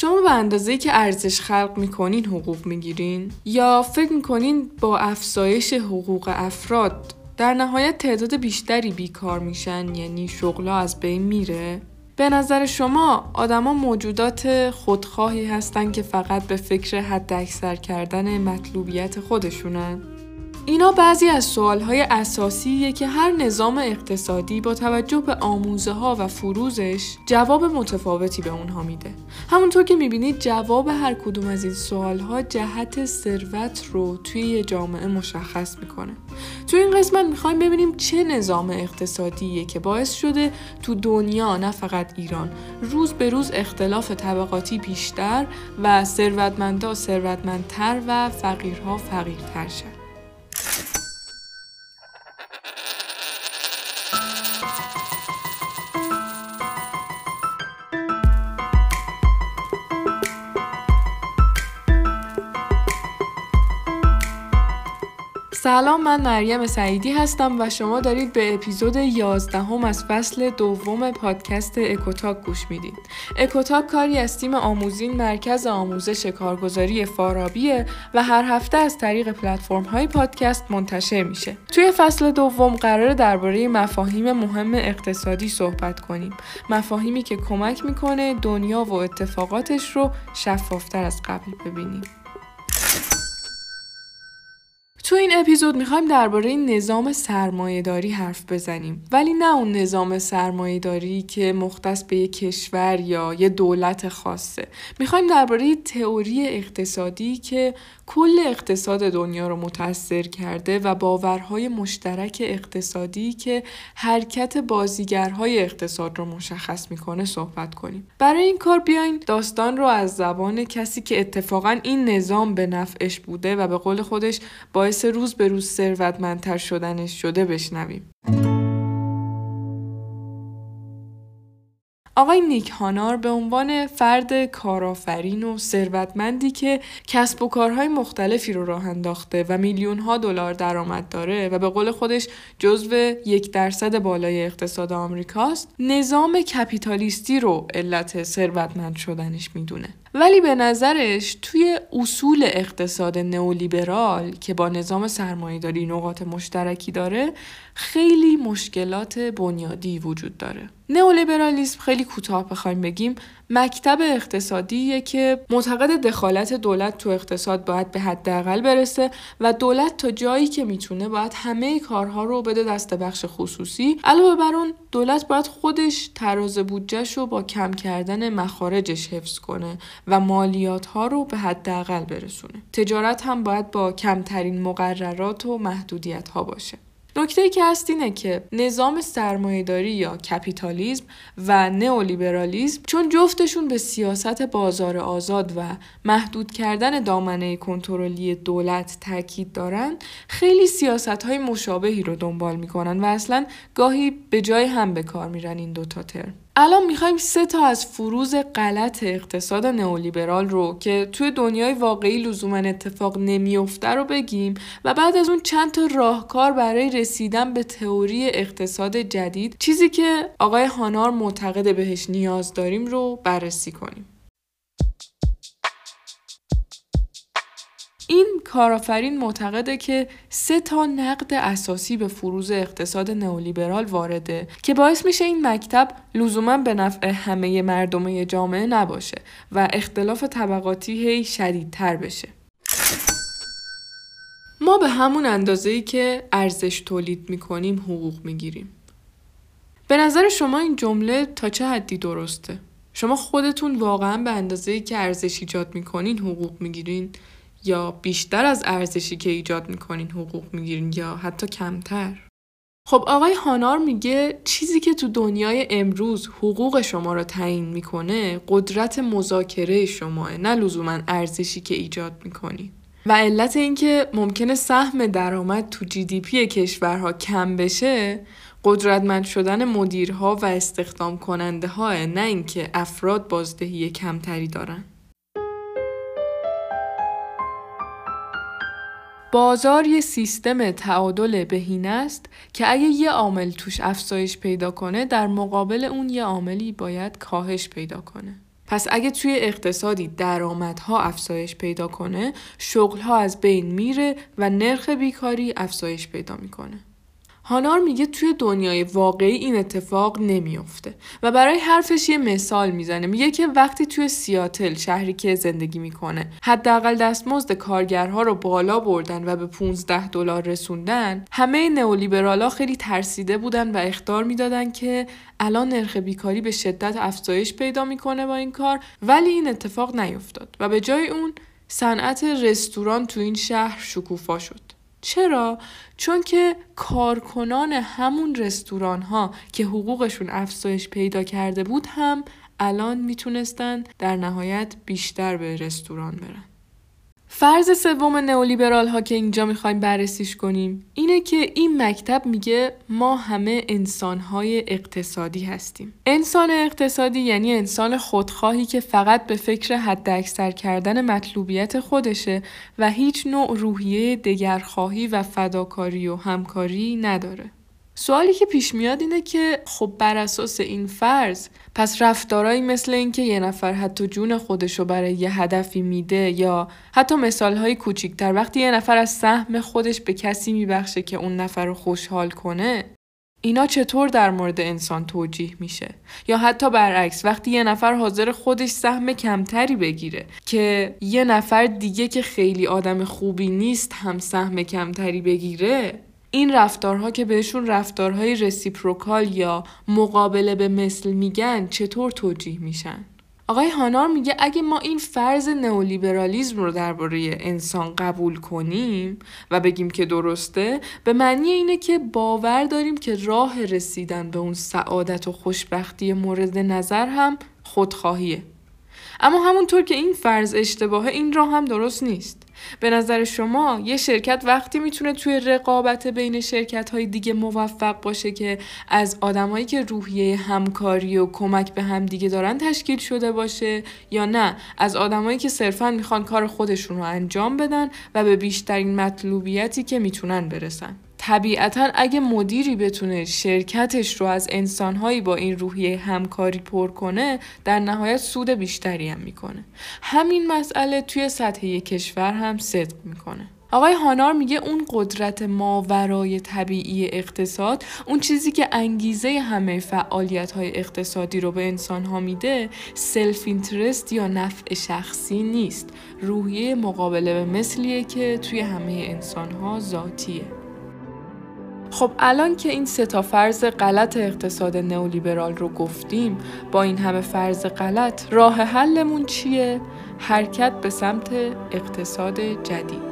شما به اندازه که ارزش خلق می‌کنین حقوق می‌گیرین؟ یا فکر می‌کنین با افزایش حقوق افراد در نهایت تعداد بیشتری بیکار میشن یعنی شغلا از بین میره؟ به نظر شما آدما موجودات خودخواهی هستن که فقط به فکر حد اکثر کردن مطلوبیت خودشونن؟ اینا بعضی از سوالهای اساسیه که هر نظام اقتصادی با توجه به آموزه ها و فروزش جواب متفاوتی به اونها میده. همونطور که می‌بینید جواب هر کدوم از این سوالها جهت ثروت رو توی جامعه مشخص می‌کنه. توی این قسمت می‌خوایم ببینیم چه نظام اقتصادیه که باعث شده تو دنیا نه فقط ایران روز به روز اختلاف طبقاتی بیشتر و ثروتمندا ثروتمندتر و فقیرها فقیرتر شد. سلام من مریم سعیدی هستم و شما دارید به اپیزود 11 هم از فصل دوم پادکست اکوتاک گوش می‌دید. اکوتاک کاری از تیم آموزین مرکز آموزش کارگزاری فارابیه و هر هفته از طریق پلتفرم های پادکست منتشر میشه. توی فصل دوم قراره درباره مفاهیم مهم اقتصادی صحبت کنیم. مفاهیمی که کمک می‌کنه دنیا و اتفاقاتش رو شفافتر از قبل ببینیم. تو این اپیزود می‌خوایم درباره نظام سرمایهداری حرف بزنیم. ولی نه اون نظام سرمایهداری که مختص به یک کشور یا یه دولت خاصه. می‌خوایم درباره تئوری اقتصادی که کل اقتصاد دنیا رو متاثر کرده و باورهای مشترک اقتصادی که حرکت بازیگرهای اقتصاد رو مشخص می‌کنه صحبت کنیم. برای این کار بیاین داستان رو از زبان کسی که اتفاقا این نظام به نفعش بوده و به قول خودش باعث روز به روز ثروتمندتر شدنش شده بشنویم. آقای نیک هانار به عنوان فرد کارآفرین و ثروتمندی که کسب و کارهای مختلفی رو راه انداخته و میلیون ها دلار درآمد داره و به قول خودش جزو یک درصد بالای اقتصاد آمریکاست نظام کپیتالیستی رو علت ثروتمند شدنش می‌دونه. ولی به نظرش توی اصول اقتصاد نئولیبرال که با نظام سرمایهداری نقاط مشترکی داره خیلی مشکلات بنیادی وجود داره. نئولیبرالیسم خیلی کوتاه بخوایم بگیم مکتب اقتصادیه که معتقد دخالت دولت تو اقتصاد باید به حداقل برسه و دولت تا جایی که می‌تونه باید همه کارها رو بده دست بخش خصوصی. علاوه بر اون دولت باید خودش تراز بودجهش رو با کم کردن مخارجش حفظ کنه و مالیات ها رو به حداقل برسونه. تجارت هم باید با کمترین مقررات و محدودیت ها باشه. نکته که هست اینه که نظام سرمایهداری یا کپیتالیزم و نئولیبرالیزم چون جفتشون به سیاست بازار آزاد و محدود کردن دامنه کنترلی دولت تاکید دارن خیلی سیاست های مشابهی رو دنبال می‌کنن و اصلا گاهی به جای هم به کار میرن این دوتا ترم. الان می‌خوایم سه تا از فروز غلط اقتصاد نئولیبرال رو که توی دنیای واقعی لزوما اتفاق نمیافته رو بگیم و بعد از اون چند تا راهکار برای رسیدن به تئوری اقتصاد جدید چیزی که آقای هانار معتقد بهش نیاز داریم رو بررسی کنیم. این کارآفرین معتقده که سه تا نقد اساسی به فروز اقتصاد نئولیبرال وارده که باعث میشه این مکتب لزوما به نفع همه مردم جامعه نباشه و اختلاف طبقاتی هی شدیدتر بشه. ما به همون اندازه‌ای که ارزش تولید می‌کنیم حقوق می‌گیریم. به نظر شما این جمله تا چه حدی درسته؟ شما خودتون واقعا به اندازه‌ای که ارزش ایجاد می‌کنین حقوق می‌گیرین یا بیشتر از ارزشی که ایجاد می‌کنین حقوق می‌گیرین یا حتی کمتر؟ خب آقای هانار میگه چیزی که تو دنیای امروز حقوق شما رو تعیین می‌کنه قدرت مذاکره شماه نه لزوما ارزشی که ایجاد می‌کنی و علت اینکه ممکنه سهم درآمد تو جی دی پی کشورها کم بشه قدرتمند شدن مدیرها و استخدام کننده ها نه اینکه افراد بازدهی کمتری دارن. بازار یه سیستم تعادل بهینه است که اگه یه عامل توش افزایش پیدا کنه در مقابل اون یه عاملی باید کاهش پیدا کنه. پس اگه توی اقتصادی درآمدها افزایش پیدا کنه شغلها از بین میره و نرخ بیکاری افزایش پیدا می‌کنه هانار میگه توی دنیای واقعی این اتفاق نمیافته و برای حرفش یه مثال می‌زنه. میگه که وقتی توی سیاتل شهری که زندگی می‌کنه حداقل دستمزد کارگرها رو بالا بردن و به 15 دلار رسوندن همه نئولیبرالا خیلی ترسیده بودن و اختار می‌دادن که الان نرخ بیکاری به شدت افزایش پیدا می‌کنه با این کار ولی این اتفاق نیفتاد و به جای اون صنعت رستوران تو این شهر شکوفا شد. چرا؟ چون که کارکنان همون رستوران ها که حقوقشون افزایش پیدا کرده بود هم الان می‌تونستن در نهایت بیشتر به رستوران برن. فرض سوم نئولیبرال ها که اینجا می‌خوایم بررسیش کنیم اینه که این مکتب میگه ما همه انسان های اقتصادی هستیم. انسان اقتصادی یعنی انسان خودخواهی که فقط به فکر حد اکثر کردن مطلوبیت خودشه و هیچ نوع روحیه دگرخواهی و فداکاری و همکاری نداره. سوالی که پیش میاد اینه که خب بر اساس این فرض پس رفتارهایی مثل اینکه یه نفر حتی جون خودشو برای یه هدفی میده یا حتی مثالهای کوچیکتر وقتی یه نفر از سهم خودش به کسی میبخشه که اون نفر رو خوشحال کنه اینا چطور در مورد انسان توجیه میشه؟ یا حتی برعکس وقتی یه نفر حاضر خودش سهم کمتری بگیره که یه نفر دیگه که خیلی آدم خوبی نیست هم سهم کمتری بگیره این رفتارها که بهشون رفتارهای رسیپروکال یا مقابله به مثل میگن چطور توجیه میشن؟ آقای هانار میگه اگه ما این فرض نئولیبرالیزم رو درباره انسان قبول کنیم و بگیم که درسته به معنی اینه که باور داریم که راه رسیدن به اون سعادت و خوشبختی مورد نظر هم خودخواهیه اما همونطور که این فرض اشتباهه این راه هم درست نیست به نظر شما یه شرکت وقتی می‌تونه توی رقابت بین شرکت های دیگه موفق باشه که از آدمایی که روحیه همکاری و کمک به هم دیگه دارن تشکیل شده باشه یا نه؟ از آدمایی که صرفا می‌خوان کار خودشون رو انجام بدن و به بیشترین مطلوبیتی که می‌تونن برسن. طبیعتا اگه مدیری بتونه شرکتش رو از انسانهایی با این روحیه همکاری پر کنه در نهایت سود بیشتری هم می‌کنه. همین مسئله توی سطح کشور هم صدق می‌کنه. آقای هانار میگه اون قدرت ماورای طبیعی اقتصاد اون چیزی که انگیزه همه فعالیت های اقتصادی رو به انسان ها میده سلف اینترست یا نفع شخصی نیست. روحیه مقابله به مثلیه که توی همه انسان ها ذاتیه. خب الان که این سه تا فرض غلط اقتصاد نئولیبرال رو گفتیم با این همه فرض غلط راه حلمون چیه؟ حرکت به سمت اقتصاد جدید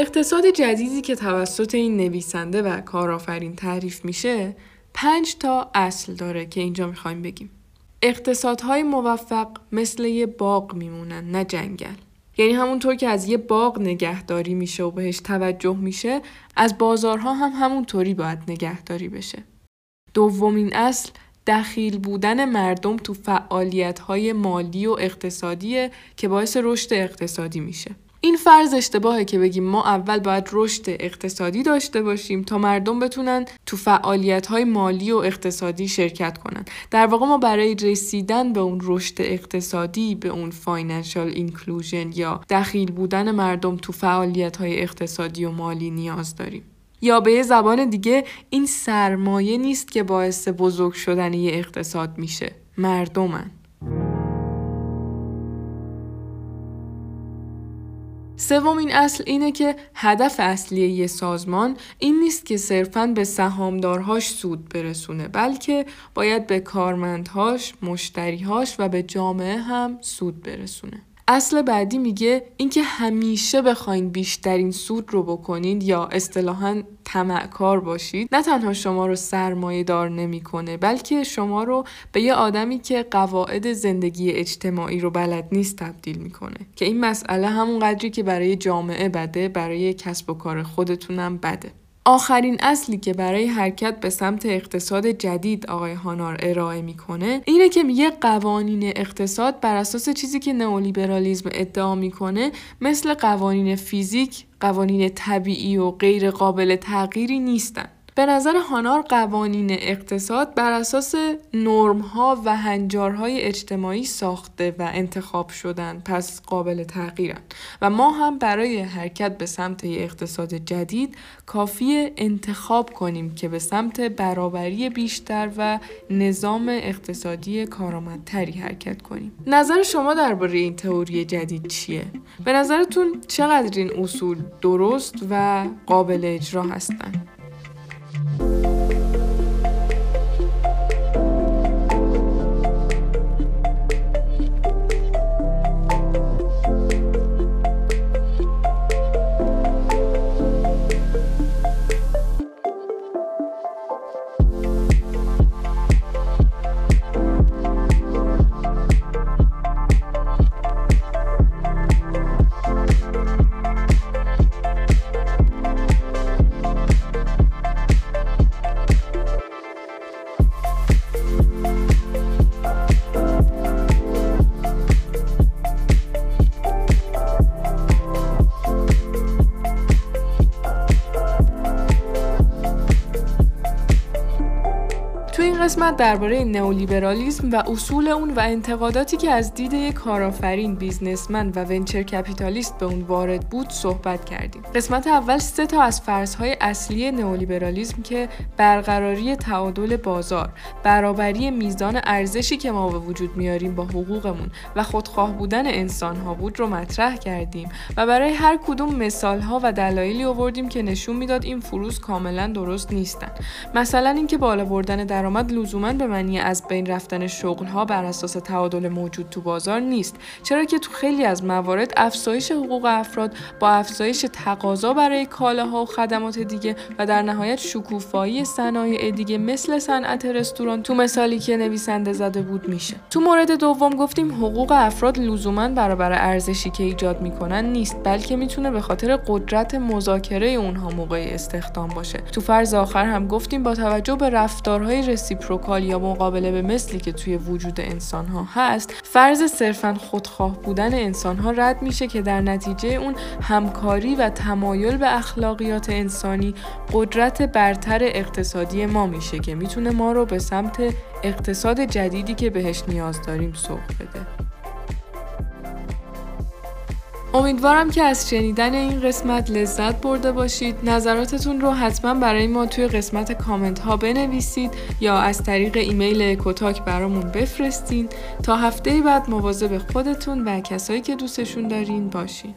اقتصاد جدیدی که توسط این نویسنده و کارآفرین تعریف میشه پنج تا اصل داره که اینجا می‌خوایم بگیم. اقتصادهای موفق مثل یه باغ میمونن نه جنگل. یعنی همونطور که از یه باغ نگهداری میشه و بهش توجه میشه از بازارها هم همونطوری باید نگهداری بشه. دومین اصل دخیل بودن مردم تو فعالیت های مالی و اقتصادیه که باعث رشد اقتصادی میشه. این فرض اشتباهه که بگیم ما اول باید رشد اقتصادی داشته باشیم تا مردم بتونن تو فعالیت های مالی و اقتصادی شرکت کنن. در واقع ما برای رسیدن به اون رشد اقتصادی به اون financial inclusion یا دخیل بودن مردم تو فعالیت های اقتصادی و مالی نیاز داریم. یا به یه زبان دیگه این سرمایه نیست که باعث بزرگ شدن یه اقتصاد میشه. مردمن. سومین اصل اینه که هدف اصلی یه سازمان این نیست که صرفاً به سهامدارهاش سود برسونه بلکه باید به کارمندهاش، مشتریهاش و به جامعه هم سود برسونه. اصل بعدی میگه اینکه همیشه بخواین بیشترین سود رو بکنید یا اصطلاحا طمعکار باشید نه تنها شما رو سرمایه دار نمی‌کنه بلکه شما رو به یه آدمی که قواعد زندگی اجتماعی رو بلد نیست تبدیل می‌کنه. که این مسئله همون قدری که برای جامعه بده برای کسب و کار خودتونم بده. آخرین اصلی که برای حرکت به سمت اقتصاد جدید آقای هانار ارائه می‌کنه اینه که میگه قوانین اقتصاد بر اساس چیزی که نئولیبرالیسم ادعا می‌کنه مثل قوانین فیزیک قوانین طبیعی و غیر قابل تغییری نیستن. به نظر هانار قوانین اقتصاد بر اساس نرم ها و هنجارهای اجتماعی ساخته و انتخاب شدن پس قابل تغییرن. و ما هم برای حرکت به سمت اقتصاد جدید کافی انتخاب کنیم که به سمت برابری بیشتر و نظام اقتصادی کارآمدتری حرکت کنیم. نظر شما درباره این تئوری جدید چیه؟ به نظرتون چقدر این اصول درست و قابل اجرا هستند قسمت درباره نئولیبرالیسم و اصول اون و انتقاداتی که از دید یک کارآفرین، بیزنسمن و ونچر کپیتالیست به اون وارد بود صحبت کردیم. قسمت اول سه تا از فرضهای اصلی نئولیبرالیسم که برقراری تعادل بازار، برابری میزان ارزشی که ما به وجود میاریم با حقوقمون و خودخواه بودن انسانها بود رو مطرح کردیم و برای هر کدوم مثالها و دلایلی آوردیم که نشون می‌داد این فروز کاملا درست نیستن. مثلا اینکه بالا بردن درآمد لزوما به معنی از بین رفتن شغل ها بر اساس تعادل موجود تو بازار نیست چرا که تو خیلی از موارد افزایش حقوق افراد با افزایش تقاضا برای کالاها و خدمات دیگه و در نهایت شکوفایی صنایع دیگه مثل صنعت رستوران تو مثالی که نویسنده زده بود میشه. تو مورد دوم گفتیم حقوق افراد لزوما برابر ارزشی که ایجاد می‌کنن نیست بلکه می‌تونه به خاطر قدرت مذاکره اونها موقع استخدام باشه. تو فرض آخر هم گفتیم با توجه به رفتارهای recipro reciprocal یا مقابله به مثلی که توی وجود انسان ها هست فرض صرفا خودخواه بودن انسان ها رد میشه که در نتیجه اون همکاری و تمایل به اخلاقیات انسانی قدرت برتر اقتصادی ما میشه که می‌تونه ما رو به سمت اقتصاد جدیدی که بهش نیاز داریم سوق بده. امیدوارم که از شنیدن این قسمت لذت برده باشید. نظراتتون رو حتما برای ما توی قسمت کامنت ها بنویسید یا از طریق ایمیل کوتاک برامون بفرستین. تا هفته بعد مواظب خودتون و کسایی که دوستشون دارین باشین.